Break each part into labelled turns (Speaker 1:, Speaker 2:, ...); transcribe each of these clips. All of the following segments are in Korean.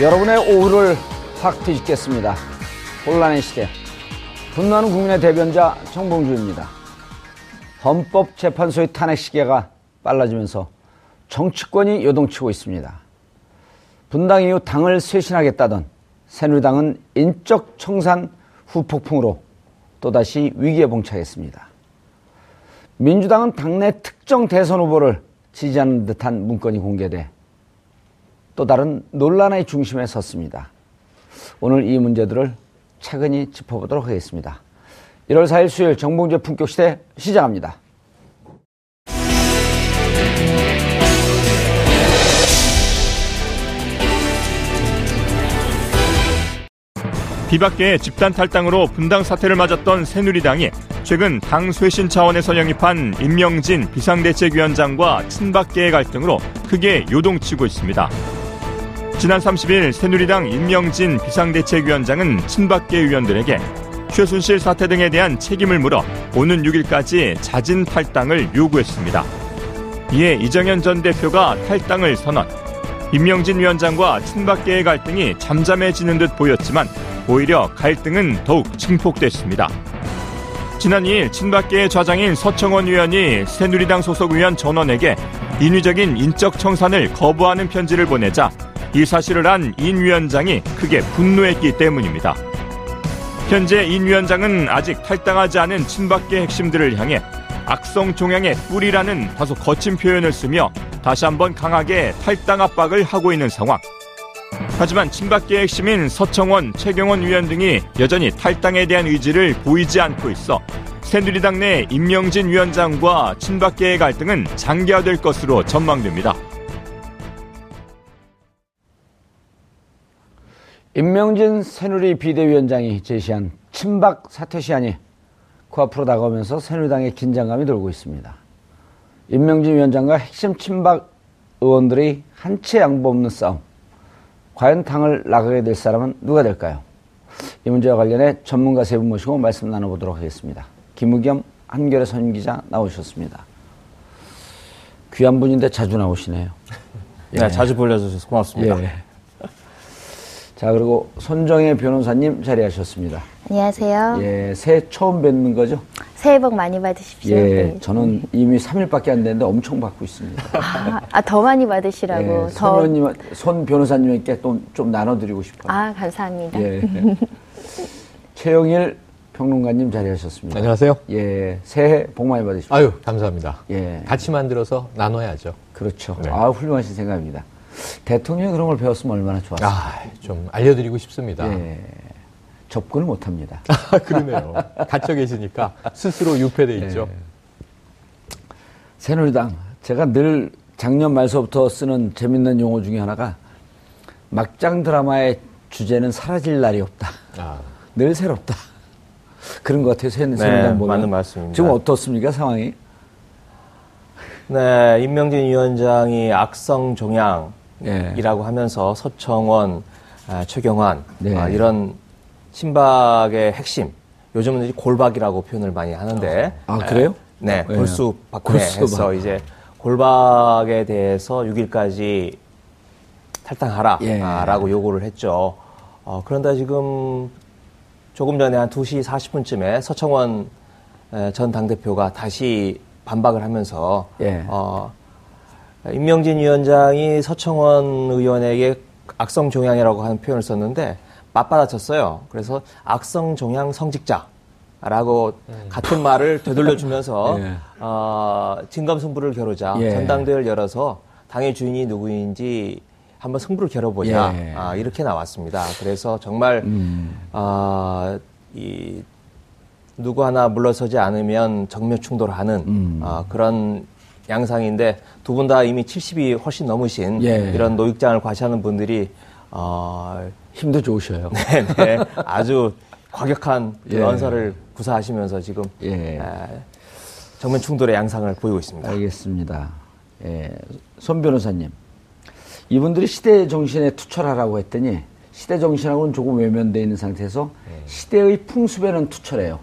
Speaker 1: 여러분의 오후를 확 뒤집겠습니다. 혼란의 시대. 분노하는 국민의 대변자 정봉주입니다. 헌법재판소의 탄핵 시계가 빨라지면서 정치권이 요동치고 있습니다. 분당 이후 당을 쇄신하겠다던 새누리당은 인적 청산 후폭풍으로 또다시 위기에 봉착했습니다. 민주당은 당내 특정 대선 후보를 지지하는 듯한 문건이 공개돼 또 다른 논란의 중심에 섰습니다. 오늘 이 문제들을 차근히 짚어보도록 하겠습니다. 1월 4일 수요일 정봉재 품격시대 시작합니다.
Speaker 2: 비박계의 집단 탈당으로 분당 사태를 맞았던 새누리당이 최근 당 쇄신 차원에서 영입한 임명진 비상대책위원장과 친박계의 갈등으로 크게 요동치고 있습니다. 지난 30일 새누리당 임명진 비상대책위원장은 친박계 의원들에게 최순실 사태 등에 대한 책임을 물어 오는 6일까지 자진 탈당을 요구했습니다. 이에 이정현 전 대표가 탈당을 선언. 임명진 위원장과 친박계의 갈등이 잠잠해지는 듯 보였지만 오히려 갈등은 더욱 증폭됐습니다. 지난 2일 친박계의 좌장인 서청원 의원이 새누리당 소속 의원 전원에게 인위적인 인적 청산을 거부하는 편지를 보내자 이 사실을 안 인 위원장이 크게 분노했기 때문입니다. 현재 인 위원장은 아직 탈당하지 않은 친박계 핵심들을 향해 악성 종양의 뿌리라는 다소 거친 표현을 쓰며 다시 한번 강하게 탈당 압박을 하고 있는 상황. 하지만 친박계 핵심인 서청원, 최경원 위원 등이 여전히 탈당에 대한 의지를 보이지 않고 있어 새누리당 내 임명진 위원장과 친박계의 갈등은 장기화될 것으로 전망됩니다.
Speaker 1: 임명진 새누리 비대위원장이 제시한 친박 사퇴 시한이 코앞으로 다가오면서 새누리당의 긴장감이 돌고 있습니다. 임명진 위원장과 핵심 친박 의원들의 한치 양보 없는 싸움. 과연 당을 나가게 될 사람은 누가 될까요? 이 문제와 관련해 전문가 세 분 모시고 말씀 나눠보도록 하겠습니다. 김우겸 한겨레 선임 기자 나오셨습니다. 귀한 분인데 자주 나오시네요.
Speaker 3: 네, 예. 자주 불러주셔서 고맙습니다. 예.
Speaker 1: 자, 그리고 손정혜 변호사님 자리하셨습니다.
Speaker 4: 안녕하세요.
Speaker 1: 예, 새해 처음 뵙는 거죠?
Speaker 4: 새해 복 많이 받으십시오.
Speaker 1: 예, 네. 저는 이미 3일밖에 안 됐는데 엄청 받고 있습니다.
Speaker 4: 아, 아 더 많이 받으시라고.
Speaker 1: 예, 더... 손, 손 변호사님께 또 좀 나눠드리고 싶어요.
Speaker 4: 아, 감사합니다. 예.
Speaker 1: 최영일 평론가님 자리하셨습니다.
Speaker 5: 안녕하세요.
Speaker 1: 예, 새해 복 많이 받으십시오.
Speaker 5: 아유, 감사합니다. 예. 같이 만들어서 나눠야죠.
Speaker 1: 그렇죠. 네. 아, 훌륭하신 생각입니다. 대통령이 그런 걸 배웠으면 얼마나 좋았을까.
Speaker 5: 아, 좀 알려드리고 싶습니다. 예.
Speaker 1: 접근을 못 합니다.
Speaker 5: 아, 그러네요. 갇혀 계시니까 스스로 유폐돼 예. 있죠.
Speaker 1: 새누리당. 제가 늘 작년 말서부터 쓰는 재밌는 용어 중에 하나가 막장 드라마의 주제는 사라질 날이 없다. 아. 늘 새롭다. 그런 것 같아요. 새누리당 네, 보면.
Speaker 3: 맞는 말씀입니다.
Speaker 1: 지금 어떻습니까, 상황이?
Speaker 3: 네, 임명진 위원장이 악성 종양 이라고 하면서 서청원, 아, 최경환 네. 아, 이런 친박의 핵심 요즘은 골박이라고 표현을 많이 하는데
Speaker 1: 아 그래요?
Speaker 3: 네, 네. 골수 박근혜에서 이제 골박에 대해서 6일까지 탈당하라라고 예. 요구를 했죠. 어, 그런데 지금 조금 전에 한 2시 40분쯤에 서청원 전 당대표가 다시 반박을 하면서 예. 어, 임명진 위원장이 서청원 의원에게 악성 종양이라고 하는 표현을 썼는데 맞받아쳤어요. 그래서 악성 종양 성직자. 라고 음. 같은 말을 되돌려주면서 예. 어, 진검승부를 겨루자 예. 전당대회를 열어서 당의 주인이 누구인지 한번 승부를 겨뤄보자 예. 아, 이렇게 나왔습니다. 그래서 정말 음. 아, 이 누구 하나 물러서지 않으면 정면 충돌하는 음. 아, 그런 양상인데 두 분 다 이미 70이 훨씬 넘으신 예. 이런 노익장을 과시하는 분들이
Speaker 1: 어, 힘도 좋으셔요.
Speaker 3: 네, 네. 아주 과격한 예. 연설을 구사하시면서 지금 예. 에, 정면 충돌의 양상을 보이고 있습니다.
Speaker 1: 알겠습니다. 예. 손 변호사님, 이분들이 시대 정신에 투철하라고 했더니 시대 정신하고는 조금 외면되어 있는 상태에서 예. 시대의 풍습에는 투철해요.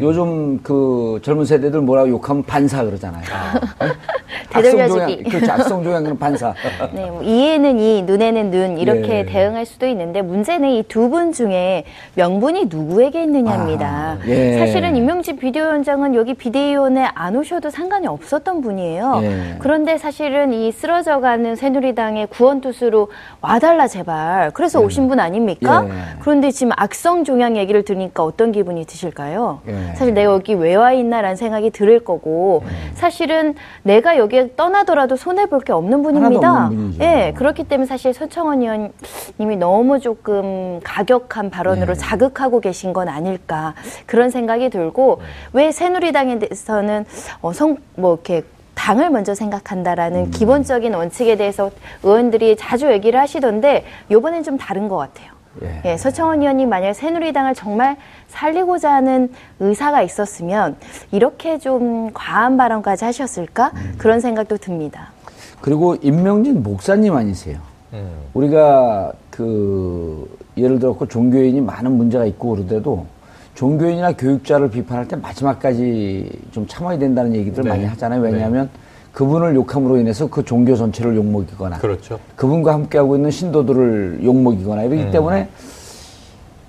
Speaker 1: 요즘 그 젊은 세대들 뭐라고 욕하면 반사 그러잖아요. 아.
Speaker 4: 되돌려주기.
Speaker 1: 그렇죠. 악성조양 반사.
Speaker 4: 네, 뭐 이에는 이, 눈에는 눈 이렇게 예. 대응할 수도 있는데 문제는 이 두 분 중에 명분이 누구에게 있느냐입니다. 아, 예. 사실은 임명진 비대위원장은 여기 비대위원회 안 오셔도 상관이 없었던 분이에요. 예. 그런데 사실은 이 쓰러져가는 새누리당의 구원투수로 와달라 제발. 그래서 예. 오신 분 아닙니까? 예. 그런데 지금 악성 종양 얘기를 들으니까 어떤 기분이 드실까요? 예. 사실 내가 여기 왜 와 있나라는 생각이 들을 거고 사실은 내가 여기에 떠나더라도 손해 볼 게 없는 분입니다. 없는 예, 그렇기 때문에 사실 서청원 의원님이 너무 조금 가격한 발언으로 네. 자극하고 계신 건 아닐까 그런 생각이 들고 네. 왜 새누리당에 대해서는 어, 성, 뭐 이렇게 당을 먼저 생각한다라는 음. 기본적인 원칙에 대해서 의원들이 자주 얘기를 하시던데 요번엔 좀 다른 것 같아요. 예. 예, 서청원 의원님 만약 새누리당을 정말 살리고자 하는 의사가 있었으면 이렇게 좀 과한 발언까지 하셨을까 음. 그런 생각도 듭니다.
Speaker 1: 그리고 임명진 목사님 아니세요? 음. 우리가 그 예를 들어 종교인이 많은 문제가 있고 그러대도 종교인이나 교육자를 비판할 때 마지막까지 좀 참아야 된다는 얘기들 네. 많이 하잖아요. 왜냐하면 네. 그분을 욕함으로 인해서 그 종교 전체를 욕먹이거나
Speaker 5: 그렇죠.
Speaker 1: 그분과 함께하고 있는 신도들을 욕먹이거나 이러기 음. 때문에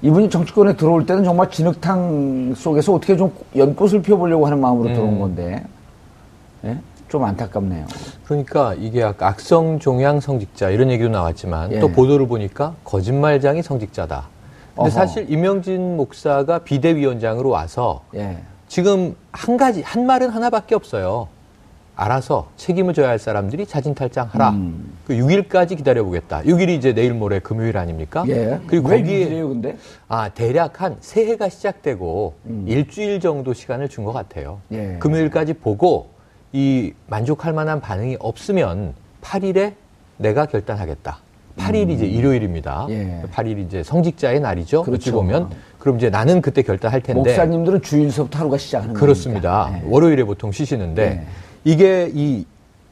Speaker 1: 이분이 정치권에 들어올 때는 정말 진흙탕 속에서 어떻게 좀 연꽃을 펴보려고 하는 마음으로 음. 들어온 건데 예? 좀 안타깝네요.
Speaker 5: 그러니까 이게 아까 악성 종양 성직자 이런 얘기도 나왔지만 예. 또 보도를 보니까 거짓말장이 성직자다. 근데 어허. 사실 임명진 목사가 비대위원장으로 와서 예. 지금 한 가지 한 말은 하나밖에 없어요. 알아서 책임을 져야 할 사람들이 자진탈장하라. 음. 그 6일까지 기다려보겠다. 6일이 이제 내일 모레 금요일 아닙니까?
Speaker 1: 예. 그리고 거기에 요 근데?
Speaker 5: 아 대략 한 새해가 시작되고 음. 일주일 정도 시간을 준 것 같아요. 예. 금요일까지 보고 이 만족할 만한 반응이 없으면 8일에 내가 결단하겠다. 8일이 음. 이제 일요일입니다. 예. 8일이 이제 성직자의 날이죠. 그렇죠. 어찌 보면 그럼 이제 나는 그때 결단할 텐데.
Speaker 1: 목사님들은 주일서부터 하루가 시작하는
Speaker 5: 거니까. 그렇습니다. 예. 월요일에 보통 쉬시는데 예. 이게 이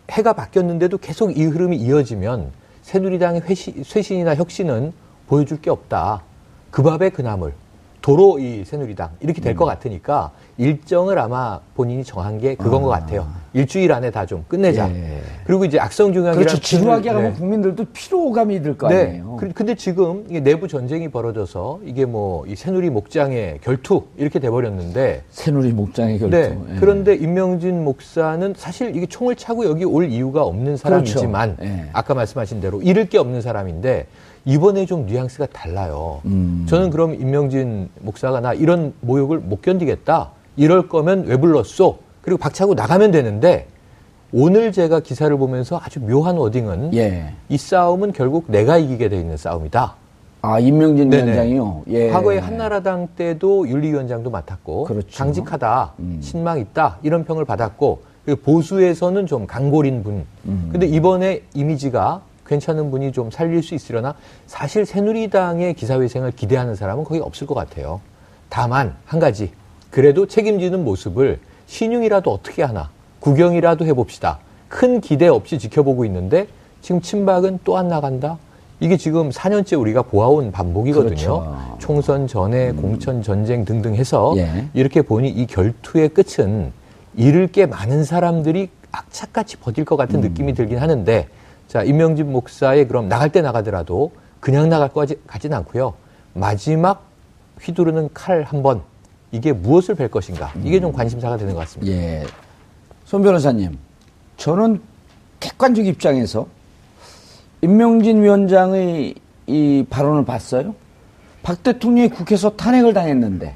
Speaker 5: 해가 바뀌었는데도 계속 이 흐름이 이어지면 새누리당의 회시, 쇄신이나 혁신은 보여줄 게 없다. 그 밥에 그 나물. 도로 이 새누리당 이렇게 될것 음. 같으니까 일정을 아마 본인이 정한 게 그건 아. 것 같아요. 일주일 안에 다 좀 끝내자. 예. 그리고 이제 악성 중앙이라
Speaker 1: 그렇죠. 지루하게 하면 네. 국민들도 피로감이 들거 네. 아니에요.
Speaker 5: 그, 근데 지금 이게 내부 전쟁이 벌어져서 이게 뭐 이 새누리 목장의 결투 이렇게 돼버렸는데
Speaker 1: 새누리 목장의 결투.
Speaker 5: 네. 예. 그런데 임명진 목사는 사실 이게 총을 차고 여기 올 이유가 없는 사람이지만 그렇죠. 예. 아까 말씀하신 대로 잃을 게 없는 사람인데 이번에 좀 뉘앙스가 달라요. 음. 저는 그럼 임명진 목사가 나 이런 모욕을 못 견디겠다. 이럴 거면 왜 불렀소? 그리고 박차고 나가면 되는데 오늘 제가 기사를 보면서 아주 묘한 워딩은 예. 이 싸움은 결국 내가 이기게 돼 있는 싸움이다.
Speaker 1: 아 임명진 네네. 위원장이요.
Speaker 5: 예. 과거에 한나라당 때도 윤리위원장도 맡았고 그렇죠. 강직하다, 음. 신망 있다 이런 평을 받았고 보수에서는 좀 강골인 분. 음. 근데 이번에 이미지가 괜찮은 분이 좀 살릴 수 있으려나 사실 새누리당의 기사회생을 기대하는 사람은 거의 없을 것 같아요. 다만 한 가지 그래도 책임지는 모습을 신용이라도 어떻게 하나 구경이라도 해봅시다. 큰 기대 없이 지켜보고 있는데 지금 친박은 또 안 나간다. 이게 지금 4년째 우리가 보아온 반복이거든요. 그렇죠. 총선 전에 음. 공천 전쟁 등등 해서 예. 이렇게 보니 이 결투의 끝은 잃을 게 많은 사람들이 악착같이 버틸 것 같은 음. 느낌이 들긴 하는데 자, 임명진 목사의 그럼 나갈 때 나가더라도 그냥 나갈 것 같지는 않고요. 마지막 휘두르는 칼 한 번 이게 무엇을 뵐 것인가 이게 좀 관심사가 되는 것 같습니다.
Speaker 1: 예. 손 변호사님, 저는 객관적 입장에서 임명진 위원장의 이 발언을 봤어요? 박 대통령이 국회에서 탄핵을 당했는데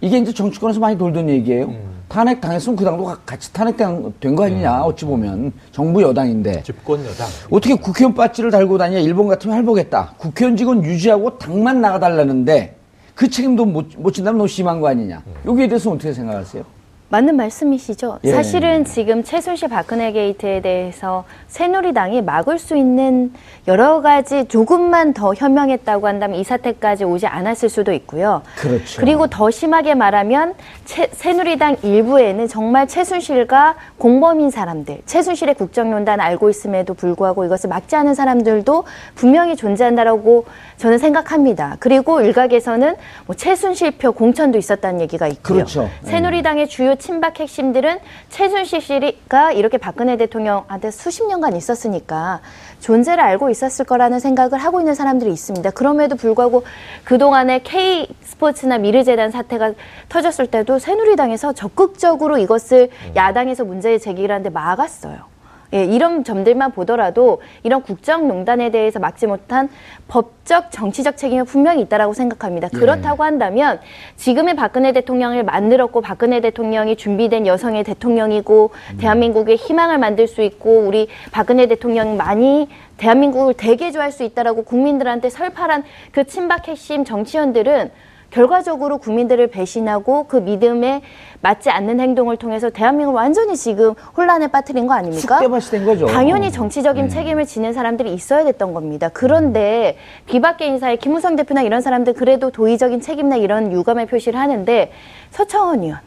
Speaker 1: 이게 이제 정치권에서 많이 돌던 얘기예요. 음. 탄핵 당했으면 그 당도 같이 탄핵된 거 아니냐, 음. 어찌 보면. 정부 여당인데.
Speaker 5: 집권 여당.
Speaker 1: 어떻게 국회의원 빠지를 달고 다니냐, 일본 같으면 할보겠다. 국회의원직은 유지하고 당만 나가달라는데 그 책임도 못, 못 진다면 너무 심한 거 아니냐. 음. 여기에 대해서 어떻게 생각하세요?
Speaker 4: 맞는 말씀이시죠. 예. 사실은 지금 최순실 박근혜 게이트에 대해서 새누리당이 막을 수 있는 여러 가지 조금만 더 현명했다고 한다면 이 사태까지 오지 않았을 수도 있고요.
Speaker 1: 그렇죠.
Speaker 4: 그리고 더 심하게 말하면 채, 새누리당 일부에는 정말 최순실과 공범인 사람들, 최순실의 국정농단 알고 있음에도 불구하고 이것을 막지 않은 사람들도 분명히 존재한다라고 저는 생각합니다. 그리고 일각에서는 뭐 최순실표 공천도 있었다는 얘기가 있고요.
Speaker 1: 그렇죠.
Speaker 4: 새누리당의 주요 친박 핵심들은 최순실 씨가 이렇게 박근혜 대통령한테 수십 년간 있었으니까 존재를 알고 있었을 거라는 생각을 하고 있는 사람들이 있습니다. 그럼에도 불구하고 그동안에 K 스포츠나 미르재단 사태가 터졌을 때도 새누리당에서 적극적으로 이것을 야당에서 문제 제기를 하는데 막았어요. 예, 이런 점들만 보더라도 이런 국정농단에 대해서 막지 못한 법적 정치적 책임이 분명히 있다라고 생각합니다. 예. 그렇다고 한다면 지금의 박근혜 대통령을 만들었고 박근혜 대통령이 준비된 여성의 대통령이고 음. 대한민국의 희망을 만들 수 있고 우리 박근혜 대통령이 많이 대한민국을 대개조할 수 있다라고 국민들한테 설파란 그 친박 핵심 정치원들은 결과적으로 국민들을 배신하고 그 믿음에 맞지 않는 행동을 통해서 대한민국을 완전히 지금 혼란에 빠뜨린 거 아닙니까?
Speaker 1: 쑥대밭이 거죠.
Speaker 4: 당연히 정치적인 네. 책임을 지는 사람들이 있어야 됐던 겁니다. 그런데 비박계 인사의 김우성 대표나 이런 사람들 그래도 도의적인 책임이나 이런 유감의 표시를 하는데 서청원 의원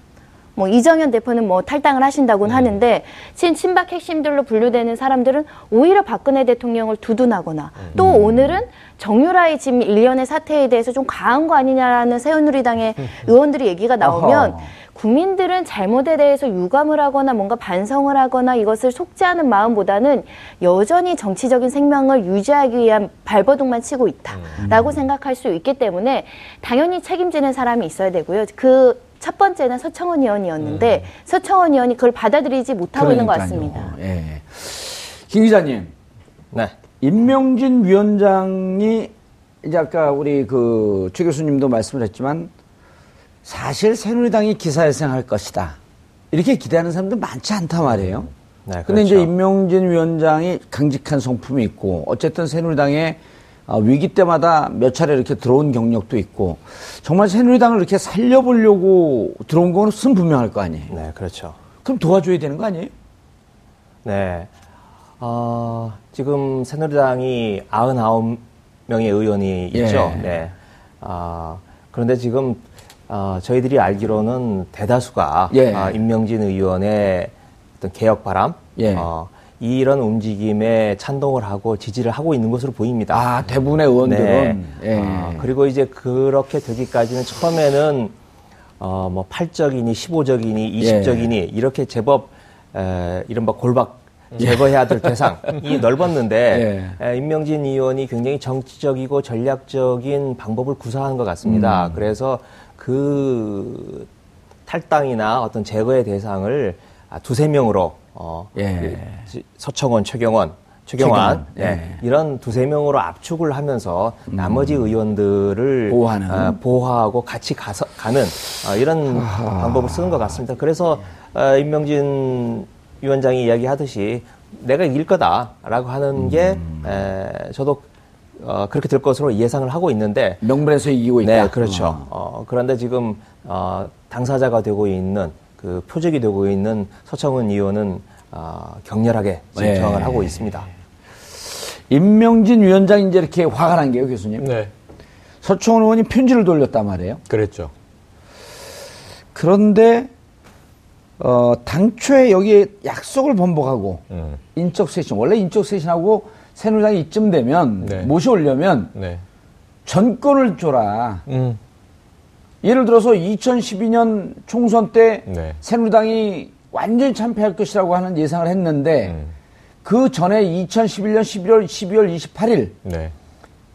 Speaker 4: 뭐 이정현 대표는 뭐 탈당을 하신다고는 네. 하는데 친 친박 핵심들로 분류되는 사람들은 오히려 박근혜 대통령을 두둔하거나 음. 또 오늘은 정유라의 지금 일련의 사태에 대해서 좀 과한 거 아니냐라는 새누리당의 의원들이 얘기가 나오면 국민들은 잘못에 대해서 유감을 하거나 뭔가 반성을 하거나 이것을 속죄하는 마음보다는 여전히 정치적인 생명을 유지하기 위한 발버둥만 치고 있다라고 음. 생각할 수 있기 때문에 당연히 책임지는 사람이 있어야 되고요. 그첫 번째는 서청원 의원이었는데 음. 서청원 의원이 그걸 받아들이지 못하고 그러니까요. 있는 것 같습니다. 예.
Speaker 1: 김 기자님. 네. 임명진 위원장이 이제 아까 우리 그 최 교수님도 말씀을 했지만 사실 새누리당이 기사회생할 것이다. 이렇게 기대하는 사람들 많지 않단 말이에요. 네, 그렇죠. 근데 이제 임명진 위원장이 강직한 성품이 있고 어쨌든 새누리당에 어, 위기 때마다 몇 차례 이렇게 들어온 경력도 있고 정말 새누리당을 이렇게 살려보려고 들어온 거는 분명할 거 아니에요.
Speaker 3: 네, 그렇죠.
Speaker 1: 그럼 도와줘야 되는 거 아니에요?
Speaker 3: 네. 어, 지금 새누리당이 99명의 의원이 예. 있죠. 네. 어, 그런데 지금 어, 저희들이 알기로는 대다수가 예. 어, 임명진 의원의 어떤 개혁 바람, 예. 어, 이런 움직임에 찬동을 하고 지지를 하고 있는 것으로 보입니다.
Speaker 1: 아, 대부분의 의원들은. 네.
Speaker 3: 예. 어, 그리고 이제 그렇게 되기까지는 처음에는 어, 뭐 8적이니 15적이니 20적이니 예. 이렇게 제법 에, 이른바 골박 제거해야 될 대상이 넓었는데 예. 임명진 의원이 굉장히 정치적이고 전략적인 방법을 구사한 것 같습니다. 음. 그래서 그 탈당이나 어떤 제거의 대상을 두세 명으로 어, 예. 그 서청원, 최경원, 최경환 네. 예. 이런 두세 명으로 압축을 하면서 음. 나머지 의원들을 보호하는 어, 보호하고 같이 가서 가는 어, 이런 아하. 방법을 쓰는 것 같습니다. 그래서 어, 임명진 위원장이 이야기하듯이 내가 이길 거다라고 하는 게 음. 에, 저도 어, 그렇게 될 것으로 예상을 하고 있는데
Speaker 1: 명분에서 이기고 있다.
Speaker 3: 네, 그렇죠. 어. 어, 그런데 지금 어, 당사자가 되고 있는 그 표적이 되고 있는 서청은 의원은 어, 격렬하게 지금 네. 저항을 하고 있습니다.
Speaker 1: 임명진 위원장이 이제 이렇게 화가 난 게요, 교수님. 네. 서청원 의원이 편지를 돌렸단 말이에요.
Speaker 5: 그랬죠.
Speaker 1: 그런데 어, 당초에 여기에 약속을 번복하고 음. 인적 쇄신 원래 인적 쇄신하고 새누리당이 이쯤 되면 네. 모셔오려면 네. 전권을 줘라. 음. 예를 들어서 2012년 총선 때 네. 새누리당이 완전히 참패할 것이라고 하는 예상을 했는데 음. 그 전에 2011년 11월 12월 28일 네.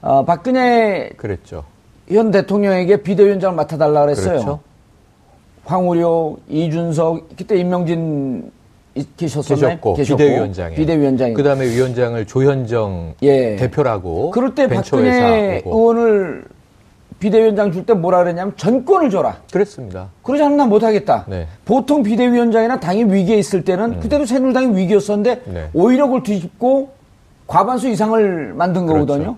Speaker 1: 어, 박근혜
Speaker 5: 그랬죠.
Speaker 1: 현 대통령에게 비대위원장을 맡아달라 그랬어요. 그렇죠. 황우료, 이준석, 그때 임명진 계셨었나요?
Speaker 5: 계셨고, 비대위원장에
Speaker 1: 비대위원장
Speaker 5: 그다음에 위원장을 조현정 예. 대표라고
Speaker 1: 그럴 때 박근혜 의원을 비대위원장 줄 때 뭐라 그랬냐면 전권을 줘라.
Speaker 5: 그랬습니다.
Speaker 1: 그러지 않으면 난 못하겠다. 네. 보통 비대위원장이나 당이 위기에 있을 때는 음. 그때도 새누리당이 위기였었는데 네. 오히려 그걸 뒤집고 과반수 이상을 만든 그렇죠. 거거든요.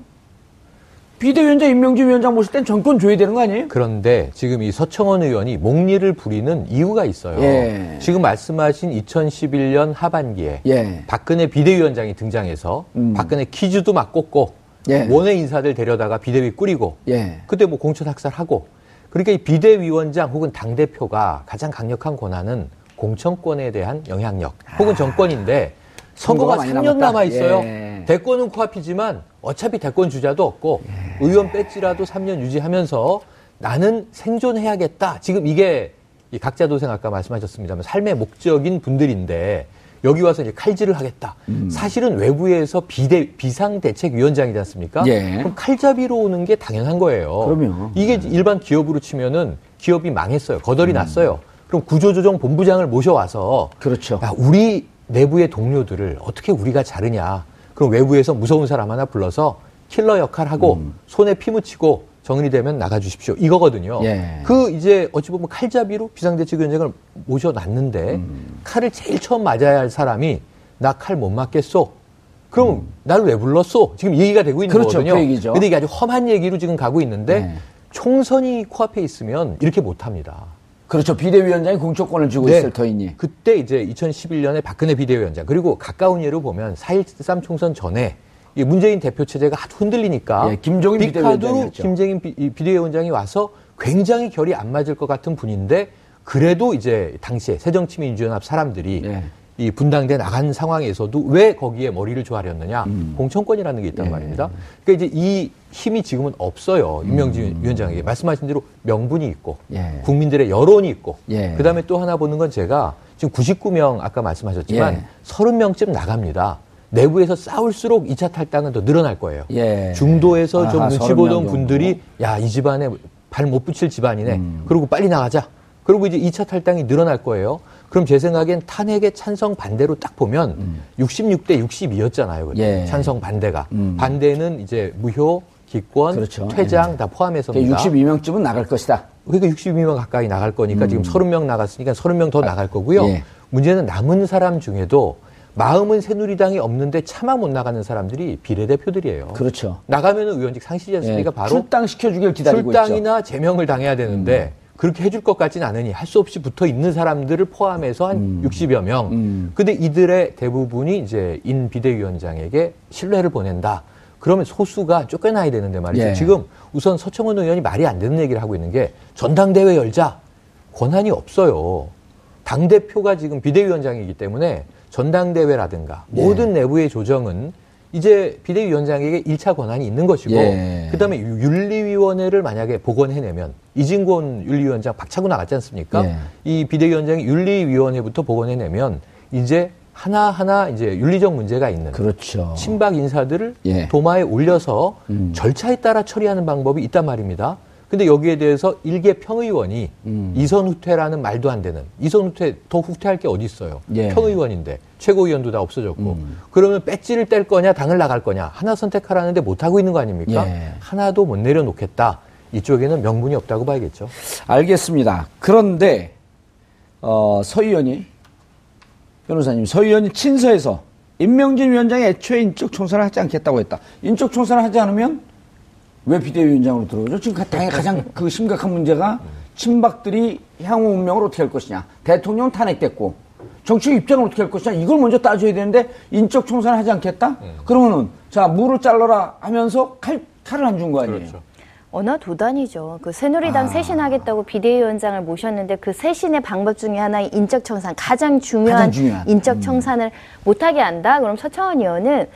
Speaker 1: 비대위원장 임명진 위원장 모실 땐 정권 줘야 되는 거 아니에요?
Speaker 5: 그런데 지금 이 서청원 의원이 목리를 부리는 이유가 있어요. 예. 지금 말씀하신 2011년 하반기에 예. 박근혜 비대위원장이 등장해서 음. 박근혜 퀴즈도 막 꽂고 예. 원외 인사들 데려다가 비대위 꾸리고 예. 그때 뭐 공천 학살하고 그러니까 이 비대위원장 혹은 당 대표가 가장 강력한 권한은 공천권에 대한 영향력 혹은 아. 정권인데 선거가 3년 남아 있어요. 예. 대권은 코앞이지만 어차피 대권 주자도 없고 예. 의원 배지라도 3년 유지하면서 나는 생존해야겠다. 지금 이게 각자 도생 아까 말씀하셨습니다만 삶의 목적인 분들인데 여기 와서 이제 칼질을 하겠다. 음. 사실은 외부에서 비대 비상대책위원장이지 않습니까? 예. 그럼 칼잡이로 오는 게 당연한 거예요.
Speaker 1: 그럼요.
Speaker 5: 이게 네. 일반 기업으로 치면은 기업이 망했어요. 거덜이 음. 났어요. 그럼 구조조정 본부장을 모셔와서
Speaker 1: 그렇죠.
Speaker 5: 야, 우리 내부의 동료들을 어떻게 우리가 자르냐. 그럼 외부에서 무서운 사람 하나 불러서 킬러 역할하고 음. 손에 피 묻히고 정리되면 나가주십시오. 이거거든요. 예. 그 이제 어찌 보면 칼잡이로 비상대책위원장을 모셔놨는데 음. 칼을 제일 처음 맞아야 할 사람이 나 칼 못 맞겠소. 그럼 음. 나를 왜 불렀소? 지금 얘기가 되고 있는
Speaker 1: 그렇죠,
Speaker 5: 거거든요.
Speaker 1: 그 얘기죠.
Speaker 5: 근데 이게 아주 험한 얘기로 지금 가고 있는데 네. 총선이 코앞에 있으면 이렇게 못합니다.
Speaker 1: 그렇죠. 비대위원장이 공천권을 주고 네. 있을 터이니.
Speaker 5: 그때 이제 2011년에 박근혜 비대위원장 그리고 가까운 예로 보면 4.13 총선 전에 이 문재인 대표 체제가 하도 흔들리니까
Speaker 1: 예, 김종인 비대위원장이
Speaker 5: 김정인 비대위원장이 와서 굉장히 결이 안 맞을 것 같은 분인데 그래도 이제 당시에 새정치민주연합 사람들이 예. 이 분당돼 나간 상황에서도 왜 거기에 머리를 조아렸느냐 음. 공천권이라는 게 있단 예. 말입니다. 그러니까 이제 이 힘이 지금은 없어요 임명진 음. 위원장에게 말씀하신 대로 명분이 있고 예. 국민들의 여론이 있고 예. 그다음에 또 하나 보는 건 제가 지금 99명 아까 말씀하셨지만 30명쯤 나갑니다. 내부에서 싸울수록 2차 탈당은 더 늘어날 거예요. 예. 중도에서 아하, 좀 눈치 보던 분들이 야, 이 집안에 발 못 붙일 집안이네. 음. 그리고 빨리 나가자. 그리고 이제 2차 탈당이 늘어날 거예요. 그럼 제 생각엔 탄핵의 찬성 반대로 딱 보면 음. 66대 62였잖아요. 예. 찬성 반대가. 음. 반대는 이제 무효, 기권, 그렇죠. 퇴장 예. 다 포함해서입니다.
Speaker 1: 62명쯤은 나갈 것이다.
Speaker 5: 그러니까 62명 가까이 나갈 거니까 음. 지금 30명 나갔으니까 30명 더 아, 나갈 거고요. 예. 문제는 남은 사람 중에도 마음은 새누리당이 없는데 차마 못 나가는 사람들이 비례대표들이에요.
Speaker 1: 그렇죠.
Speaker 5: 나가면 의원직 상실이지 않습니까? 예, 바로
Speaker 1: 출당 시켜주길 기다리고
Speaker 5: 출당이나 있죠. 제명을 당해야 되는데 음. 그렇게 해줄 것 같지는 않으니 할 수 없이 붙어 있는 사람들을 포함해서 한 음. 60여 명. 음. 근데 이들의 대부분이 이제 인 비대위원장에게 신뢰를 보낸다. 그러면 소수가 쫓겨나야 되는데 말이죠. 예. 지금 우선 서청원 의원이 말이 안 되는 얘기를 하고 있는 게 전당대회 열자 권한이 없어요. 당 대표가 지금 비대위원장이기 때문에 전당대회라든가 예. 모든 내부의 조정은 이제 비대위원장에게 1차 권한이 있는 것이고 예. 그다음에 윤리위원회를 만약에 복원해내면 이진권 윤리위원장 박차고 나갔지 않습니까? 예. 이 비대위원장이 윤리위원회부터 복원해내면 이제 하나하나 이제 윤리적 문제가 있는
Speaker 1: 그렇죠.
Speaker 5: 친박 인사들을 예. 도마에 올려서 음. 절차에 따라 처리하는 방법이 있단 말입니다. 근데 여기에 대해서 일개 평의원이 음. 이선 후퇴라는 말도 안 되는 이선 후퇴 더 후퇴할 게 어디 있어요? 예. 평의원인데 최고위원도 다 없어졌고 음. 그러면 배지를 뗄 거냐 당을 나갈 거냐 하나 선택하라는데 못 하고 있는 거 아닙니까? 예. 하나도 못 내려놓겠다. 이쪽에는 명분이 없다고 봐야겠죠.
Speaker 1: 알겠습니다. 그런데 어, 서 의원이 변호사님 서 의원이 친서에서 임명진 위원장이 애초에 인적 총선을 하지 않겠다고 했다. 인적 총선을 하지 않으면 왜 비대위원장으로 들어오죠? 지금 당의 가장 그 심각한 문제가 친박들이 향후 운명을 어떻게 할 것이냐. 대통령 탄핵됐고 정치 입장을 어떻게 할 것이냐. 이걸 먼저 따져야 되는데 인적 총선을 하지 않겠다? 음. 그러면은 자 물을 잘라라 하면서 칼, 칼을 안 준 거 아니에요. 그렇죠.
Speaker 4: 언어 도단이죠. 그 새누리당 아. 쇄신하겠다고 비대위원장을 모셨는데 그 쇄신의 방법 중에 하나의 인적 청산 가장 중요한, 가장 중요한. 인적 음. 청산을 음. 못하게 한다. 그럼 서청원 의원은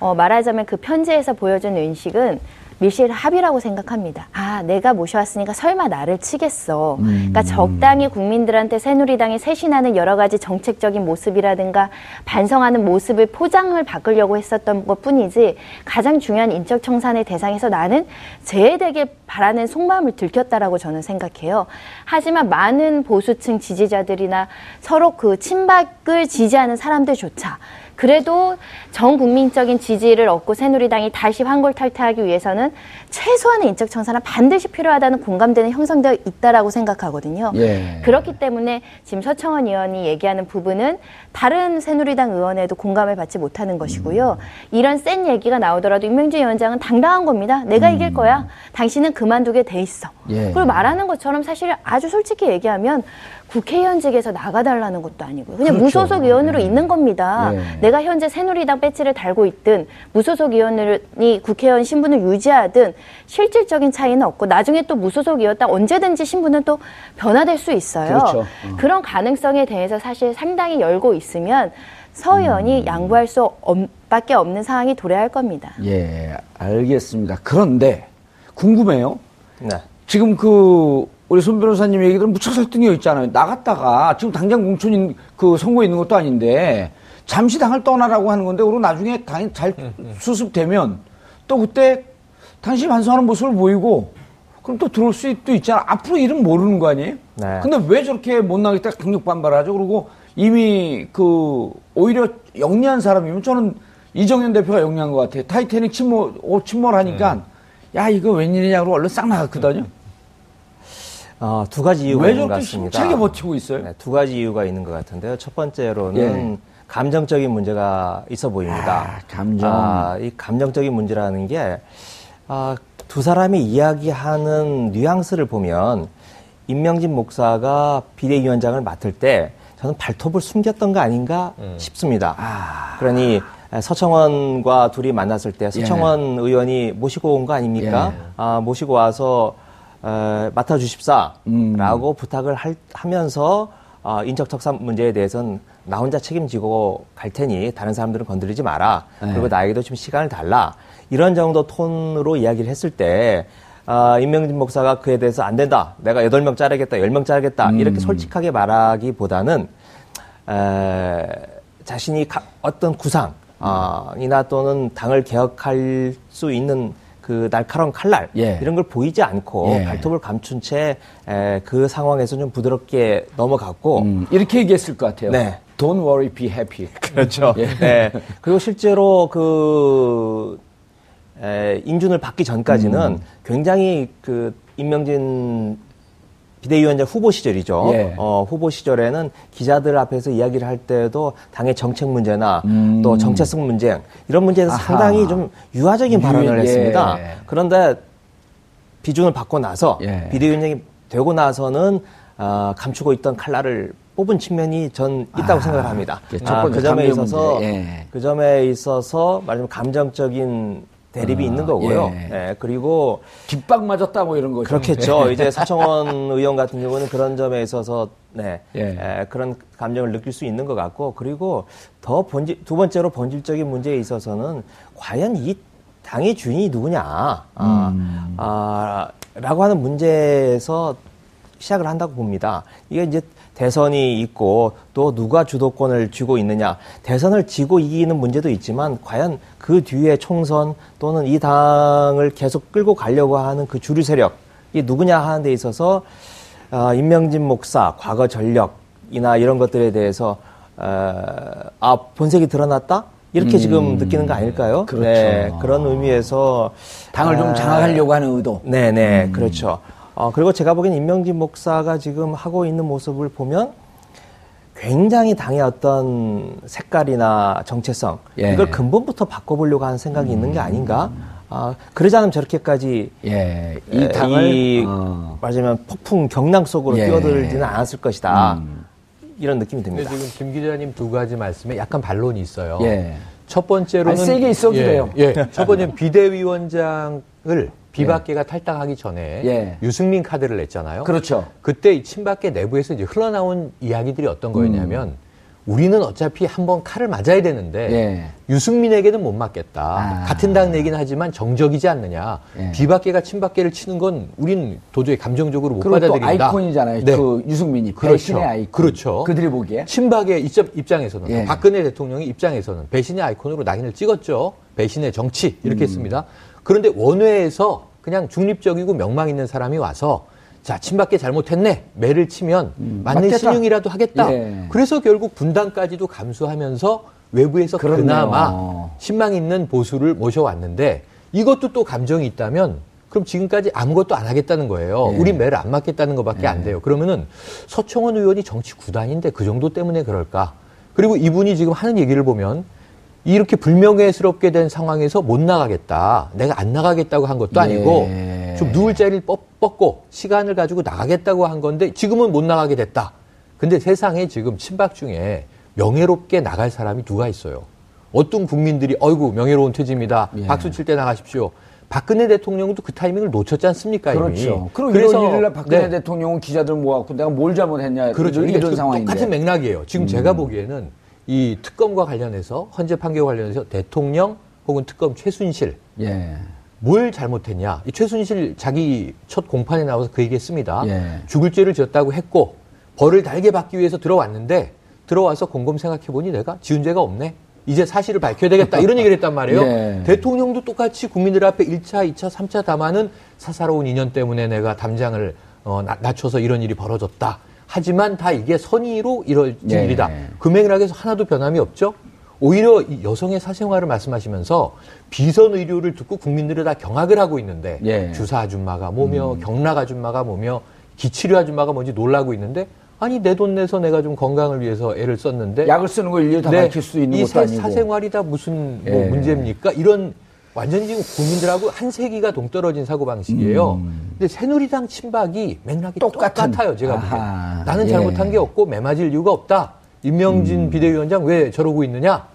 Speaker 4: 어, 말하자면 그 편지에서 보여준 인식은 밀실 합의라고 생각합니다. 아, 내가 모셔왔으니까 설마 나를 치겠어. 음. 그러니까 적당히 국민들한테 새누리당이 쇄신하는 여러 가지 정책적인 모습이라든가 반성하는 모습을 포장을 바꾸려고 했었던 것 뿐이지 가장 중요한 인적 청산의 대상에서 나는 제외되길 바라는 속마음을 들켰다라고 저는 생각해요. 하지만 많은 보수층 지지자들이나 서로 그 친박을 지지하는 사람들조차 그래도 전 국민적인 지지를 얻고 새누리당이 다시 환골탈퇴하기 위해서는 최소한의 인적 청산은 반드시 필요하다는 공감대는 형성되어 있다라고 생각하거든요. 예. 그렇기 때문에 지금 서청원 의원이 얘기하는 부분은 다른 새누리당 의원에도 공감을 받지 못하는 것이고요. 음. 이런 센 얘기가 나오더라도 임명진 위원장은 당당한 겁니다. 내가 음. 이길 거야. 당신은 그만두게 돼 있어. 예. 그리고 말하는 것처럼 사실 아주 솔직히 얘기하면 국회의원직에서 나가달라는 것도 아니고요. 그냥 그렇죠. 무소속 의원으로 네. 있는 겁니다. 네. 내가 현재 새누리당 배지를 달고 있든 무소속 의원이 국회의원 신분을 유지하든 실질적인 차이는 없고 나중에 또 무소속 의원다 언제든지 신분은 또 변화될 수 있어요. 그렇죠. 어. 그런 가능성에 대해서 사실 상당히 열고 있으면 서 의원이 음. 양보할 수 밖에 없는 상황이 도래할 겁니다.
Speaker 1: 예, 알겠습니다. 그런데 궁금해요. 네. 지금 그 우리 손 변호사님 얘기들은 무척 설득력 있잖아요. 나갔다가 지금 당장 공천인 그 선거에 있는 것도 아닌데 잠시 당을 떠나라고 하는 건데 그리고 나중에 당이 잘 음, 음. 수습되면 또 그때 당신이 반성하는 모습을 보이고 그럼 또 들어올 수도 있잖아. 앞으로 일은 모르는 거 아니에요? 네. 근데 왜 저렇게 못 나겠다 강력 반발하죠? 그리고 이미 그 오히려 영리한 사람이면 저는 이정현 대표가 영리한 것 같아요. 타이타닉 침몰, 침몰하니까 네. 야 이거 웬일이냐고 얼른 싹 나갔거든요.
Speaker 3: 어, 두 가지 이유가 있는 것 같습니다.
Speaker 1: 힘차게 버티고 있어요?
Speaker 3: 네, 두 가지 이유가 있는 것 같은데요. 첫 번째로는 예. 감정적인 문제가 있어 보입니다.
Speaker 1: 아, 감정. 아,
Speaker 3: 이 감정적인 문제라는 게, 아, 두 사람이 이야기하는 뉘앙스를 보면, 인명진 목사가 비대위원장을 맡을 때, 저는 발톱을 숨겼던 거 아닌가 음. 싶습니다. 아. 그러니, 서청원과 둘이 만났을 때 서청원 예. 의원이 모시고 온 거 아닙니까? 예. 아, 모시고 와서 어, 맡아주십사라고 음. 부탁을 할, 하면서 어, 인적 척산 문제에 대해서는 나 혼자 책임지고 갈 테니 다른 사람들은 건드리지 마라. 네. 그리고 나에게도 좀 시간을 달라. 이런 정도 톤으로 이야기를 했을 때 어, 임명진 목사가 그에 대해서 안 된다. 내가 여덟 명 자르겠다. 열 명 자르겠다. 음. 이렇게 솔직하게 말하기보다는 에, 자신이 가, 어떤 구상 어, 이나 또는 당을 개혁할 수 있는 그 날카로운 칼날 예. 이런 걸 보이지 않고 예. 발톱을 감춘 채 그 상황에서 좀 부드럽게 넘어갔고 음,
Speaker 1: 이렇게 얘기했을 것 같아요. 네. Don't worry, be happy.
Speaker 3: 그렇죠. 예. 네. 그리고 실제로 그 에, 인준을 받기 전까지는 음. 굉장히 그 임명진 비대위원장 후보 시절이죠. 예. 어, 후보 시절에는 기자들 앞에서 이야기를 할 때도 당의 정책 문제나 음. 또 정체성 문제 이런 문제에서 아하. 상당히 좀 유화적인 발언을 예. 했습니다. 그런데 비준을 받고 나서 예. 비대위원장이 되고 나서는 어, 감추고 있던 칼날을 뽑은 측면이 전 있다고 아, 생각을 합니다. 아, 그 점에 있어서 예. 그 점에 있어서 말하자면 감정적인 대립이 아, 있는 거고요. 예. 예. 그리고
Speaker 1: 뒷박 맞았다 뭐 이런 거죠.
Speaker 3: 그렇겠죠. 예. 이제 서청원 의원 같은 경우는 그런 점에 있어서 네 예. 예. 그런 감정을 느낄 수 있는 것 같고 그리고 더 본질 두 번째로 본질적인 문제에 있어서는 과연 이 당의 주인이 누구냐 아, 음. 아, 라고 하는 문제에서 시작을 한다고 봅니다. 이게 이제 대선이 있고 또 누가 주도권을 쥐고 있느냐. 대선을 지고 이기는 문제도 있지만 과연 그 뒤에 총선 또는 이 당을 계속 끌고 가려고 하는 그 주류 세력이 누구냐 하는 데 있어서 어, 임명진 목사 과거 전력이나 이런 것들에 대해서 어, 아 본색이 드러났다 이렇게 음, 지금 느끼는 거 아닐까요?
Speaker 1: 그렇죠. 네,
Speaker 3: 그런 의미에서
Speaker 1: 당을 좀 아, 장악하려고 하는 의도.
Speaker 3: 네네 네, 음. 그렇죠. 어, 그리고 제가 보기엔 임명진 목사가 지금 하고 있는 모습을 보면 굉장히 당의 어떤 색깔이나 정체성 예. 이걸 근본부터 바꿔보려고 하는 생각이 음. 있는 게 아닌가? 아, 그러지 않으면 저렇게까지 예. 이 당을 이, 어. 말하자면 폭풍 경랑 속으로 예. 뛰어들지는 않았을 것이다. 음. 이런 느낌이 듭니다.
Speaker 5: 지금 김 기자님 두 가지 말씀에 약간 반론이 있어요. 예. 첫 번째로는
Speaker 1: 세게 있어도
Speaker 5: 예,
Speaker 1: 돼요.
Speaker 5: 예. 첫 번째는 비대위원장을 비박계가 예. 탈당하기 전에 예. 유승민 카드를 냈잖아요.
Speaker 1: 그렇죠.
Speaker 5: 그때 친박계 내부에서 이제 흘러나온 이야기들이 어떤 거였냐면 음. 우리는 어차피 한번 칼을 맞아야 되는데 예. 유승민에게는 못 맞겠다. 아. 같은 당 내긴 하지만 정적이지 않느냐. 예. 비박계가 친박계를 치는 건 우린 도저히 감정적으로 못 받아들인다.
Speaker 1: 아이콘이잖아요. 네. 그 유승민이 그렇죠. 배신의 아이콘.
Speaker 5: 그렇죠.
Speaker 1: 그들이 보기에
Speaker 5: 친박의 입장에서는 예. 박근혜 대통령의 입장에서는 배신의 아이콘으로 낙인을 찍었죠. 배신의 정치 이렇게 음. 했습니다. 그런데 원외에서 그냥 중립적이고 명망 있는 사람이 와서 자, 친박계 잘못했네. 매를 치면 음, 맞는 맞겠다. 신용이라도 하겠다. 예. 그래서 결국 분당까지도 감수하면서 외부에서 그렇네요. 그나마 신망 있는 보수를 모셔왔는데 이것도 또 감정이 있다면 그럼 지금까지 아무것도 안 하겠다는 거예요. 예. 우리 매를 안 맞겠다는 것밖에 예. 안 돼요. 그러면은 서청원 의원이 정치 구단인데 그 정도 때문에 그럴까? 그리고 이분이 지금 하는 얘기를 보면 이렇게 불명예스럽게 된 상황에서 못 나가겠다. 내가 안 나가겠다고 한 것도 아니고 예. 좀 누울 자리를 뻗고 시간을 가지고 나가겠다고 한 건데 지금은 못 나가게 됐다. 근데 세상에 지금 친박 중에 명예롭게 나갈 사람이 누가 있어요? 어떤 국민들이 어이구 명예로운 퇴진입니다. 예. 박수 칠 때 나가십시오. 박근혜 대통령도 그 타이밍을 놓쳤지 않습니까?
Speaker 1: 그렇죠. 그럼 그래서 일요일날 박근혜 네. 대통령은 기자들 모아갖고 내가 뭘 잘못했냐
Speaker 5: 그렇죠. 이런 상황인데 똑같은 맥락이에요. 지금 음. 제가 보기에는 이 특검과 관련해서 헌재 판결 관련해서 대통령 혹은 특검 최순실 예. 뭘 잘못했냐? 이 최순실 자기 첫 공판에 나와서 그 얘기했습니다. 예. 죽을 죄를 지었다고 했고 벌을 달게 받기 위해서 들어왔는데 들어와서 곰곰 생각해 보니 내가 지은 죄가 없네. 이제 사실을 밝혀야 되겠다. 이런 얘기를 했단 말이에요. 예. 대통령도 똑같이 국민들 앞에 1차, 2차, 3차 담화는 사사로운 인연 때문에 내가 담장을 어, 낮춰서 이런 일이 벌어졌다. 하지만 다 이게 선의로 이루어진 네. 일이다. 그 맥락에서 하나도 변함이 없죠. 오히려 여성의 사생활을 말씀하시면서 비선 의료를 듣고 국민들이 다 경악을 하고 있는데 예. 주사 아줌마가 뭐며 음. 경락 아줌마가 뭐며 기치료 아줌마가 뭔지 놀라고 있는데 아니 내 돈 내서 내가 좀 건강을 위해서 애를 썼는데
Speaker 1: 약을 쓰는 걸 일일이 다 네, 밝힐 수 있는 것도 아니고
Speaker 5: 사생활이 다 무슨 뭐 예. 문제입니까? 이런 완전히 지금 국민들하고 한 세기가 동떨어진 사고방식이에요. 음. 근데 새누리당 친박이 맥락이 똑같은. 똑같아요, 제가 보기엔. 나는 예. 잘못한 게 없고 매맞을 이유가 없다. 임명진 음. 비대위원장 왜 저러고 있느냐?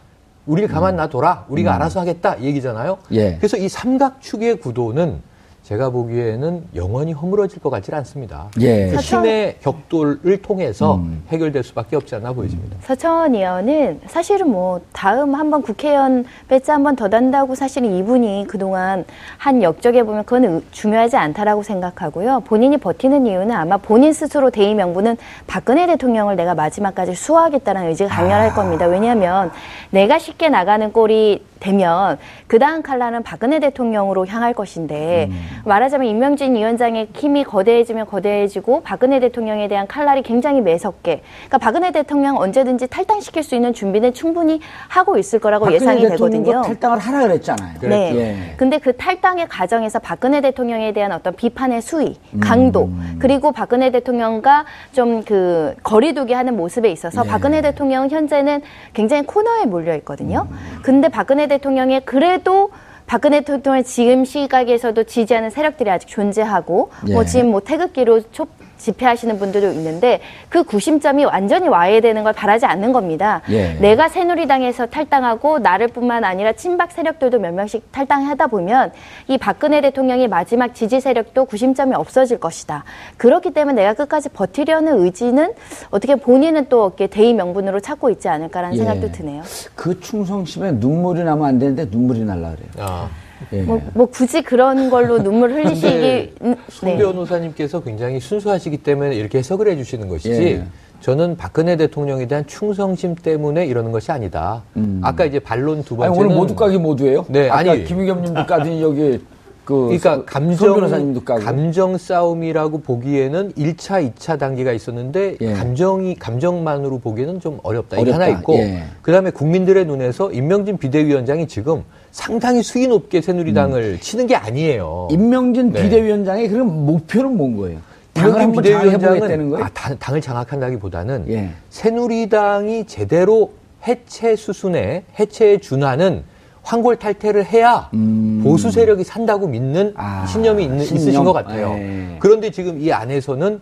Speaker 5: 우리를 가만 놔둬라. 우리가 음. 알아서 하겠다. 얘기잖아요. 예. 그래서 이 삼각축의 구도는 제가 보기에는 영원히 허물어질 것 같지 않습니다. 예. 그 힘의 격돌을 통해서 음. 해결될 수밖에 없지 않나 보여집니다.
Speaker 4: 서천 의원은 사실은 뭐 다음 한번 국회의원 배치 한번 더 단다고 사실은 이분이 그동안 한 역적에 보면 그건 중요하지 않다라고 생각하고요. 본인이 버티는 이유는 아마 본인 스스로 대의 명분은 박근혜 대통령을 내가 마지막까지 수호하겠다는 의지가 강렬할 아. 겁니다. 왜냐하면 내가 쉽게 나가는 꼴이 되면 그 다음 칼라는 박근혜 대통령으로 향할 것인데 음. 말하자면 임명진 위원장의 힘이 거대해지면 거대해지고 박근혜 대통령에 대한 칼날이 굉장히 매섭게 그러니까 박근혜 대통령 언제든지 탈당시킬 수 있는 준비는 충분히 하고 있을 거라고 예상이 되거든요.
Speaker 1: 탈당을 하라 그랬잖아요.
Speaker 4: 네. 예. 근데 그 탈당의 과정에서 박근혜 대통령에 대한 어떤 비판의 수위, 강도 음. 그리고 박근혜 대통령과 좀 그 거리두기 하는 모습에 있어서 예. 박근혜 대통령은 현재는 굉장히 코너에 몰려 있거든요. 음. 근데 박근혜 대통령의 그래도 박근혜 대통령의 지금 시각에서도 지지하는 세력들이 아직 존재하고 뭐 예. 뭐 지금 뭐 태극기로 촉 집회하시는 분들도 있는데 그 구심점이 완전히 와야 되는 걸 바라지 않는 겁니다. 예. 내가 새누리당에서 탈당하고 나를 뿐만 아니라 친박 세력들도 몇 명씩 탈당하다 보면 이 박근혜 대통령의 마지막 지지 세력도 구심점이 없어질 것이다. 그렇기 때문에 내가 끝까지 버티려는 의지는 어떻게 본인은 또 어깨 대의 명분으로 찾고 있지 않을까라는 예. 생각도 드네요.
Speaker 1: 그 충성심에 눈물이 나면 안 되는데 눈물이 날라 그래요. 아.
Speaker 4: 예. 뭐, 뭐, 굳이 그런 걸로 눈물 흘리시기
Speaker 5: 음, 손 네. 변호사님께서 굉장히 순수하시기 때문에 이렇게 해석을 해주시는 것이지 예. 저는 박근혜 대통령에 대한 충성심 때문에 이러는 것이 아니다. 음. 아까 이제 반론 두 번째는
Speaker 1: 오늘 모두 까기 모두예요? 네, 아니 김의겸님도 까더니 여기
Speaker 5: 그 그러니까 감정 감정 싸움이라고 보기에는 1차, 2차 단계가 있었는데 예. 감정이 감정만으로 보기에는 좀 어렵다. 이게 하나 있고 예. 그다음에 국민들의 눈에서 임명진 비대위원장이 지금 상당히 수위 높게 새누리당을 음. 치는 게 아니에요.
Speaker 1: 임명진 네. 비대위원장의 그런 목표는 뭔 거예요?
Speaker 5: 당을 비대위원장은 아, 당, 을 장악한다기보다는 예. 새누리당이 제대로 해체 수순에 해체에 준하는 황골 탈퇴를 해야 음. 보수 세력이 산다고 믿는 아, 신념이 있는, 신념? 있으신 것 같아요. 네. 그런데 지금 이 안에서는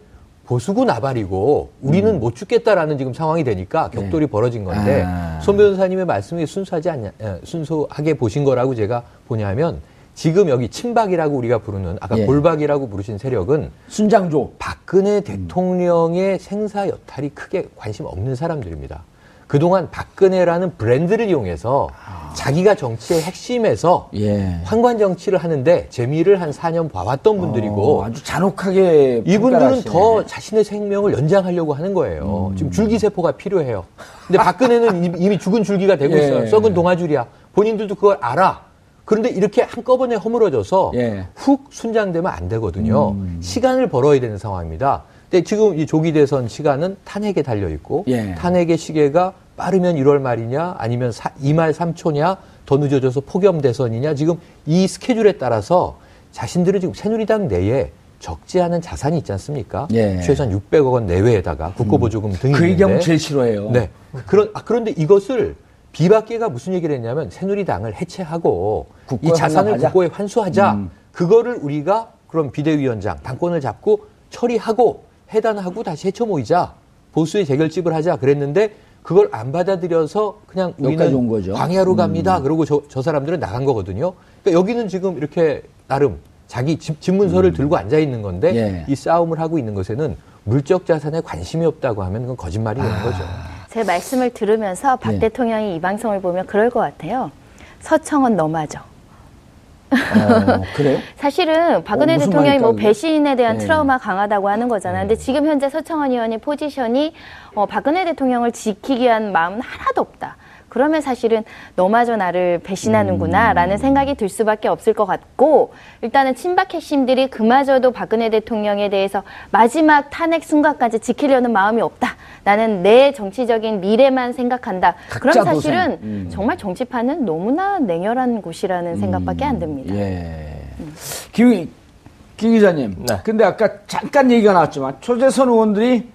Speaker 5: 보수고 나발이고 우리는 음. 못 죽겠다라는 지금 상황이 되니까 격돌이 네. 벌어진 건데 아. 손 변호사님의 말씀이 순수하지 않냐 순수하게 보신 거라고 제가 보냐면 지금 여기 친박이라고 우리가 부르는 아까 예. 골박이라고 부르신 세력은
Speaker 1: 순장조
Speaker 5: 박근혜 대통령의 생사 여탈이 크게 관심 없는 사람들입니다. 그동안 박근혜라는 브랜드를 이용해서 아. 자기가 정치의 핵심에서 예. 황관 정치를 하는데 재미를 한 4년 봐왔던 분들이고
Speaker 1: 어, 아주 잔혹하게
Speaker 5: 이분들은 더 자신의 생명을 연장하려고 하는 거예요. 음. 지금 줄기세포가 필요해요. 근데 박근혜는 이미 죽은 줄기가 되고 예. 있어요. 썩은 동아줄이야. 본인들도 그걸 알아. 그런데 이렇게 한꺼번에 허물어져서 예. 훅 순장되면 안 되거든요. 음. 시간을 벌어야 되는 상황입니다. 근데 지금 이 조기 대선 시간은 탄핵에 달려 있고 예. 탄핵의 시계가 빠르면 1월 말이냐 아니면 2말 3초냐 더 늦어져서 폭염 대선이냐 지금 이 스케줄에 따라서 자신들은 지금 새누리당 내에 적지 않은 자산이 있지 않습니까? 예. 최소한 600억 원 내외에다가 국고보조금 음. 등이
Speaker 1: 그 얘기하면 제일 싫어해요.
Speaker 5: 네. 그런 아, 그런데 이것을 비박계가 무슨 얘기를 했냐면 새누리당을 해체하고 이 자산을 국고에 환수하자. 음. 그거를 우리가 그럼 비대위원장 당권을 잡고 처리하고 해단하고 다시 해쳐 모이자. 보수의 재결집을 하자 그랬는데 그걸 안 받아들여서 그냥 우리는 광야로 갑니다. 음. 그러고 저, 저 사람들은 나간 거거든요. 그러니까 여기는 지금 이렇게 나름 자기 집, 집문서를 음. 들고 앉아 있는 건데 예. 이 싸움을 하고 있는 것에는 물적 자산에 관심이 없다고 하면 그건 거짓말이 되는 아. 거죠.
Speaker 4: 제 말씀을 들으면서 박 예. 대통령이 이 방송을 보면 그럴 것 같아요. 서청은 너마저.
Speaker 1: 어, 그래요?
Speaker 4: 사실은 박근혜 어, 대통령이 뭐 배신에 대한 네. 트라우마 강하다고 하는 거잖아요. 네. 근데 지금 현재 서청원 의원의 포지션이 어, 박근혜 대통령을 지키기 위한 마음은 하나도 없다. 그러면 사실은 너마저 나를 배신하는구나라는 음. 생각이 들 수밖에 없을 것 같고 일단은 친박 핵심들이 그마저도 박근혜 대통령에 대해서 마지막 탄핵 순간까지 지키려는 마음이 없다. 나는 내 정치적인 미래만 생각한다. 그럼 사실은 음. 정말 정치판은 너무나 냉혈한 곳이라는 음. 생각밖에 안 듭니다. 예.
Speaker 1: 음. 김, 김 기자님. 네. 근데 아까 잠깐 얘기가 나왔지만 초재선 의원들이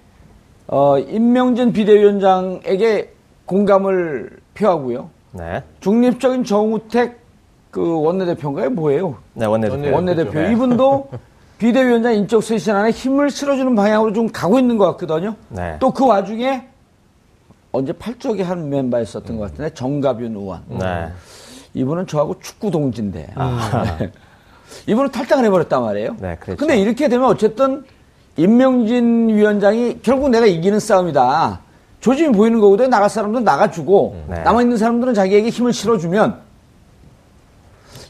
Speaker 1: 어, 임명진 비대위원장에게 공감을 표하고요. 네. 중립적인 정우택 그 원내대표인가요? 뭐예요?
Speaker 3: 네, 원내대표.
Speaker 1: 원내대표. 네. 이분도 비대위원장 인적 쇄신안에 힘을 실어주는 방향으로 좀 가고 있는 것 같거든요. 네. 또 그 와중에 언제 팔적의 한 멤버였었던 음. 것 같은데 정가윤 의원. 네. 이분은 저하고 축구 동지인데. 아. 네. 이분은 탈당을 해버렸단 말이에요. 네, 그렇죠. 근데 이렇게 되면 어쨌든 임명진 위원장이 결국 내가 이기는 싸움이다. 조짐이 보이는 거거든요. 나갈 사람들은 나가주고 음. 네. 남아있는 사람들은 자기에게 힘을 실어주면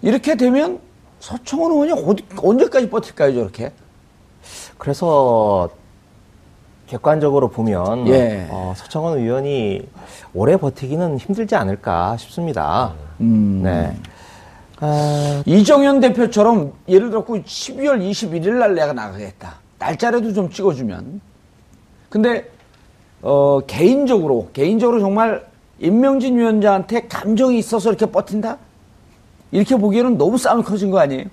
Speaker 1: 이렇게 되면 서청원 의원이 어디, 언제까지 버틸까요, 저렇게?
Speaker 3: 그래서 객관적으로 보면 예. 어, 서청원 의원이 오래 버티기는 힘들지 않을까 싶습니다. 음. 네.
Speaker 1: 아... 이정현 대표처럼 예를 들어 12월 21일 날 내가 나가겠다. 날짜라도 좀 찍어주면. 근데 어, 개인적으로, 개인적으로 정말 임명진 위원장한테 감정이 있어서 이렇게 버틴다? 이렇게 보기에는 너무 싸움이 커진 거 아니에요?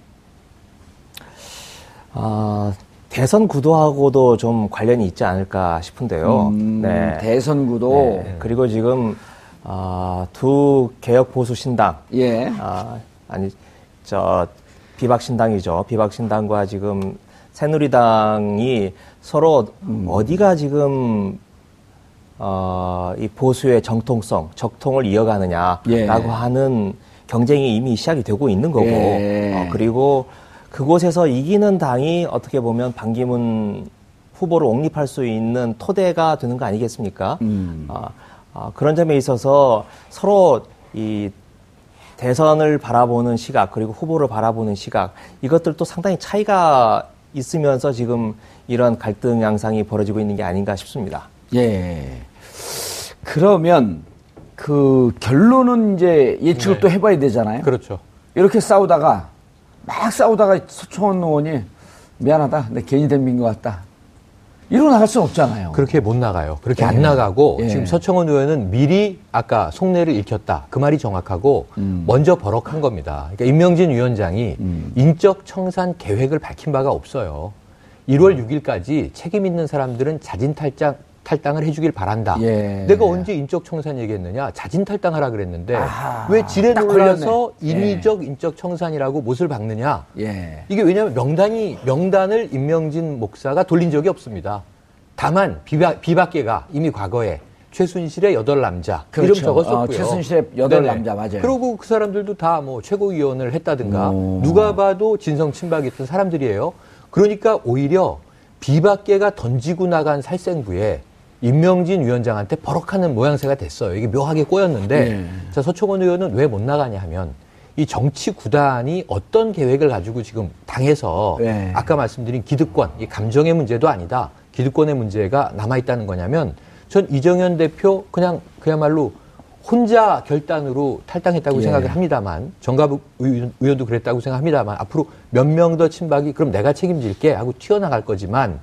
Speaker 3: 아, 대선 구도하고도 좀 관련이 있지 않을까 싶은데요. 음,
Speaker 1: 네. 대선 구도. 네.
Speaker 3: 그리고 지금 아, 두 개혁 보수 신당. 예. 아, 아니 저 비박 신당이죠. 비박 신당과 지금 새누리당이 서로 음. 어디가 지금 어, 이 보수의 정통성, 적통을 이어가느냐라고 예. 하는 경쟁이 이미 시작이 되고 있는 거고, 예. 어, 그리고 그곳에서 이기는 당이 어떻게 보면 반기문 후보를 옹립할 수 있는 토대가 되는 거 아니겠습니까? 음. 어, 어, 그런 점에 있어서 서로 이 대선을 바라보는 시각 그리고 후보를 바라보는 시각 이것들도 상당히 차이가 있으면서 지금 이런 갈등 양상이 벌어지고 있는 게 아닌가 싶습니다.
Speaker 1: 예. 그러면 그 결론은 이제 예측을 네. 또 해봐야 되잖아요.
Speaker 5: 그렇죠.
Speaker 1: 이렇게 싸우다가 막 싸우다가 서청원 의원이 미안하다. 내 괜히 덤빈 것 같다. 이러고 나갈 수는 없잖아요.
Speaker 5: 그렇게 못 나가요. 그렇게 예. 안 나가고 예. 지금 서청원 의원은 미리 아까 속내를 읽혔다. 그 말이 정확하고 음. 먼저 버럭한 겁니다. 그러니까 임명진 위원장이 음. 인적 청산 계획을 밝힌 바가 없어요. 1월 6일까지 책임 있는 사람들은 자진 탈장 탈당을 해주길 바란다. 예. 내가 언제 인적 청산 얘기했느냐? 자진 탈당하라 그랬는데 아, 왜 지뢰 놀라서 예. 인위적 예. 인적 청산이라고 못을 박느냐? 예. 이게 왜냐하면 명단이 명단을 임명진 목사가 돌린 적이 없습니다. 다만 비박, 비박계가 이미 과거에 최순실의 여덟 남자 그렇죠. 이름 적었었고요. 어,
Speaker 1: 최순실의 여덟 남자 맞아요.
Speaker 5: 그리고 그 사람들도 다 뭐 최고위원을 했다든가 오. 누가 봐도 진성 친박이 있던 사람들이에요. 그러니까 오히려 비박계가 던지고 나간 살생부에 임명진 위원장한테 버럭하는 모양새가 됐어요. 이게 묘하게 꼬였는데 네. 자 서초원 의원은 왜 못 나가냐 하면 이 정치 구단이 어떤 계획을 가지고 지금 당에서 네. 아까 말씀드린 기득권, 이 감정의 문제도 아니다. 기득권의 문제가 남아 있다는 거냐면 전 이정현 대표 그냥 그야말로 혼자 결단으로 탈당했다고 예. 생각을 합니다만 정가부 의원도 그랬다고 생각합니다만 앞으로 몇 명 더 친박이 그럼 내가 책임질게 하고 튀어나갈 거지만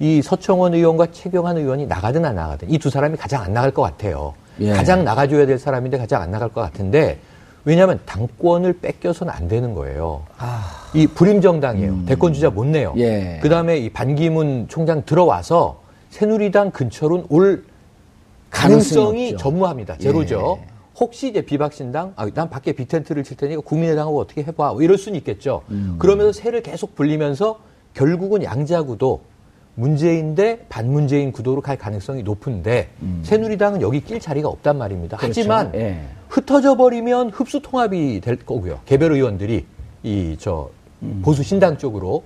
Speaker 5: 이 서청원 의원과 최경환 의원이 나가든 안 나가든 이 두 사람이 가장 안 나갈 것 같아요. 예. 가장 나가줘야 될 사람인데 가장 안 나갈 것 같은데 왜냐하면 당권을 뺏겨서는 안 되는 거예요. 아... 이 불임 정당이에요. 음... 대권 주자 못 내요. 예... 그 다음에 이 반기문 총장 들어와서 새누리당 근처로는 올 가능성이 전무합니다. 제로죠. 예... 혹시 이제 비박신당, 아, 난 밖에 빅텐트를 칠 테니까 국민의당하고 어떻게 해봐. 뭐 이럴 수는 있겠죠. 음... 그러면서 새를 계속 불리면서 결국은 양자구도 문재인 대 반문재인 구도로 갈 가능성이 높은데 음... 새누리당은 여기 낄 자리가 없단 말입니다. 그렇죠. 하지만 예. 흩어져 버리면 흡수 통합이 될 거고요. 개별 의원들이 이저 음. 보수 신당 쪽으로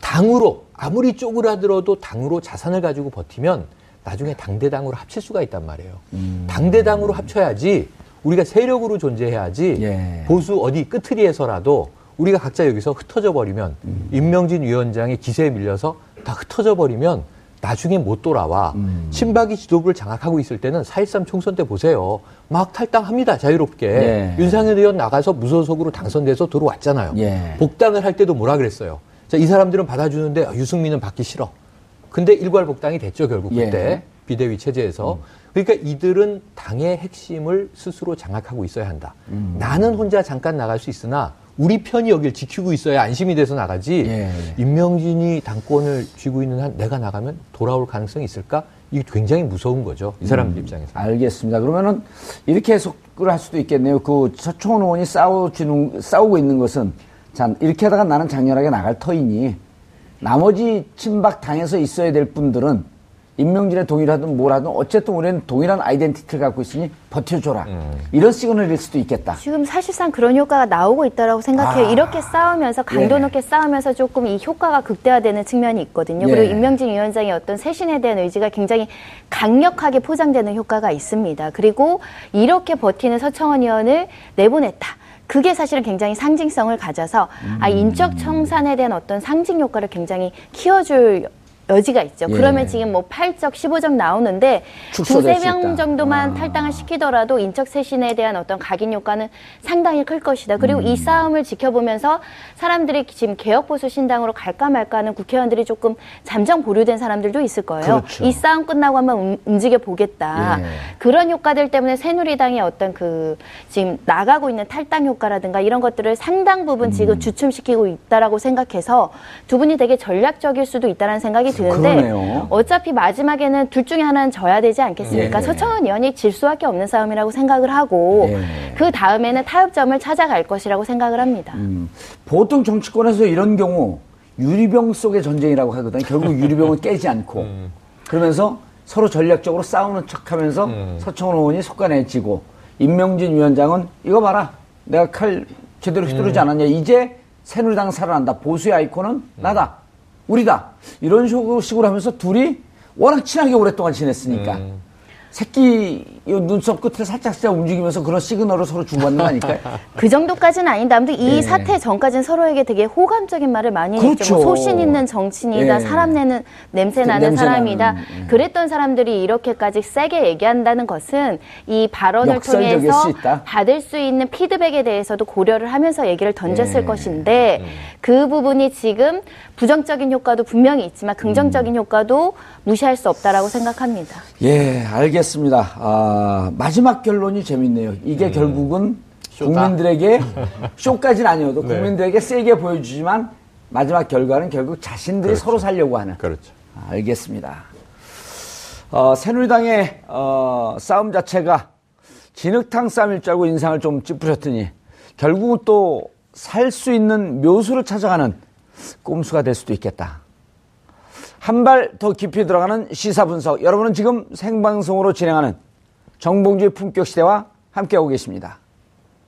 Speaker 5: 당으로 아무리 쪼그라들어도 당으로 자산을 가지고 버티면 나중에 당대당으로 합칠 수가 있단 말이에요. 음. 당대당으로 합쳐야지 우리가 세력으로 존재해야지 예. 보수 어디 끄트리에서라도 우리가 각자 여기서 흩어져 버리면 음. 임명진 위원장의 기세에 밀려서 다 흩어져 버리면 나중에 못 돌아와. 음. 친박이 지도부를 장악하고 있을 때는 4.13 총선 때 보세요. 막 탈당합니다. 자유롭게. 예. 윤상현 의원 나가서 무소속으로 당선돼서 들어왔잖아요. 예. 복당을 할 때도 뭐라 그랬어요. 자, 이 사람들은 받아주는데 아, 유승민은 받기 싫어. 근데 일괄 복당이 됐죠, 결국 예. 그때. 예. 비대위 체제에서. 음. 그러니까 이들은 당의 핵심을 스스로 장악하고 있어야 한다. 음. 나는 혼자 잠깐 나갈 수 있으나 우리 편이 여기를 지키고 있어야 안심이 돼서 나가지 예. 임명진이 당권을 쥐고 있는 한 내가 나가면 돌아올 가능성이 있을까? 이게 굉장히 무서운 거죠. 이 사람들 음, 입장에서.
Speaker 1: 알겠습니다. 그러면은 이렇게 해석을 할 수도 있겠네요. 그 서청원 의원이 싸우지는, 싸우고 있는 것은 자, 이렇게 하다가 나는 장렬하게 나갈 터이니 나머지 친박 당에서 있어야 될 분들은 임명진의 동의를 하든 뭘 하든 어쨌든 우리는 동일한 아이덴티티를 갖고 있으니 버텨줘라. 음. 이런 시그널일 수도 있겠다.
Speaker 4: 지금 사실상 그런 효과가 나오고 있다고 생각해요. 아. 이렇게 싸우면서 강도 예. 높게 싸우면서 조금 이 효과가 극대화되는 측면이 있거든요. 예. 그리고 임명진 위원장의 어떤 쇄신에 대한 의지가 굉장히 강력하게 포장되는 효과가 있습니다. 그리고 이렇게 버티는 서청원 의원을 내보냈다. 그게 사실은 굉장히 상징성을 가져서 음. 아 인적 청산에 대한 어떤 상징 효과를 굉장히 키워줄 여지가 있죠. 예. 그러면 지금 뭐 8적, 15적 나오는데 두세 명 정도만 아. 탈당을 시키더라도 인적 쇄신에 대한 어떤 각인 효과는 상당히 클 것이다. 그리고 음. 이 싸움을 지켜보면서 사람들이 지금 개혁보수 신당으로 갈까 말까 하는 국회의원들이 조금 잠정 보류된 사람들도 있을 거예요. 그렇죠. 이 싸움 끝나고 한번 움직여 보겠다. 예. 그런 효과들 때문에 새누리당의 어떤 그 지금 나가고 있는 탈당 효과라든가 이런 것들을 상당 부분 지금 음. 주춤시키고 있다라고 생각해서 두 분이 되게 전략적일 수도 있다는 생각이 드는데 그러네요. 어차피 마지막에는 둘 중에 하나는 져야 되지 않겠습니까? 예. 서청원 의원이 질 수밖에 없는 싸움이라고 생각을 하고 예. 그 다음에는 타협점을 찾아갈 것이라고 생각을 합니다. 음.
Speaker 1: 보통 정치권에서 이런 경우 유리병 속의 전쟁이라고 하거든요. 결국 유리병은 깨지 않고 음. 그러면서 서로 전략적으로 싸우는 척하면서 음. 서청원 의원이 속가내지고 임명진 위원장은 이거 봐라 내가 칼 제대로 휘두르지 음. 않았냐 이제 새누리당 살아난다 보수의 아이콘은 나다 우리다. 이런 식으로 하면서 둘이 워낙 친하게 오랫동안 지냈으니까. 음. 새끼 눈썹 끝을 살짝 살짝 움직이면서 그런 시그널을 서로 주고받는 거 아닐까요?
Speaker 4: 그 정도까지는 아닌데 아무튼 이 네. 사태 전까지는 서로에게 되게 호감적인 말을 많이 그렇죠. 했죠. 뭐 소신 있는 정치인이다. 네. 사람 내는 냄새 그 나는 냄새 사람이다. 나는, 네. 그랬던 사람들이 이렇게까지 세게 얘기한다는 것은 이 발언을 통해서 받을 수 있는 피드백에 대해서도 고려를 하면서 얘기를 던졌을 네. 것인데 음. 그 부분이 지금 부정적인 효과도 분명히 있지만 긍정적인 음. 효과도 무시할 수 없다라고 생각합니다.
Speaker 1: 예, 알겠습니다. 아, 마지막 결론이 재밌네요. 이게 음. 결국은 쇼다. 국민들에게 쇼까지는 아니어도 네. 국민들에게 세게 보여주지만 마지막 결과는 결국 자신들이 그렇죠. 서로 살려고 하는.
Speaker 5: 그렇죠.
Speaker 1: 아, 알겠습니다. 어, 새누리당의 어, 싸움 자체가 진흙탕 싸움일 줄 알고 인상을 좀 찌푸렸더니 결국은 또 살 수 있는 묘수를 찾아가는 꼼수가 될 수도 있겠다. 한 발 더 깊이 들어가는 시사 분석. 여러분은 지금 생방송으로 진행하는 정봉주의 품격 시대와 함께하고 계십니다.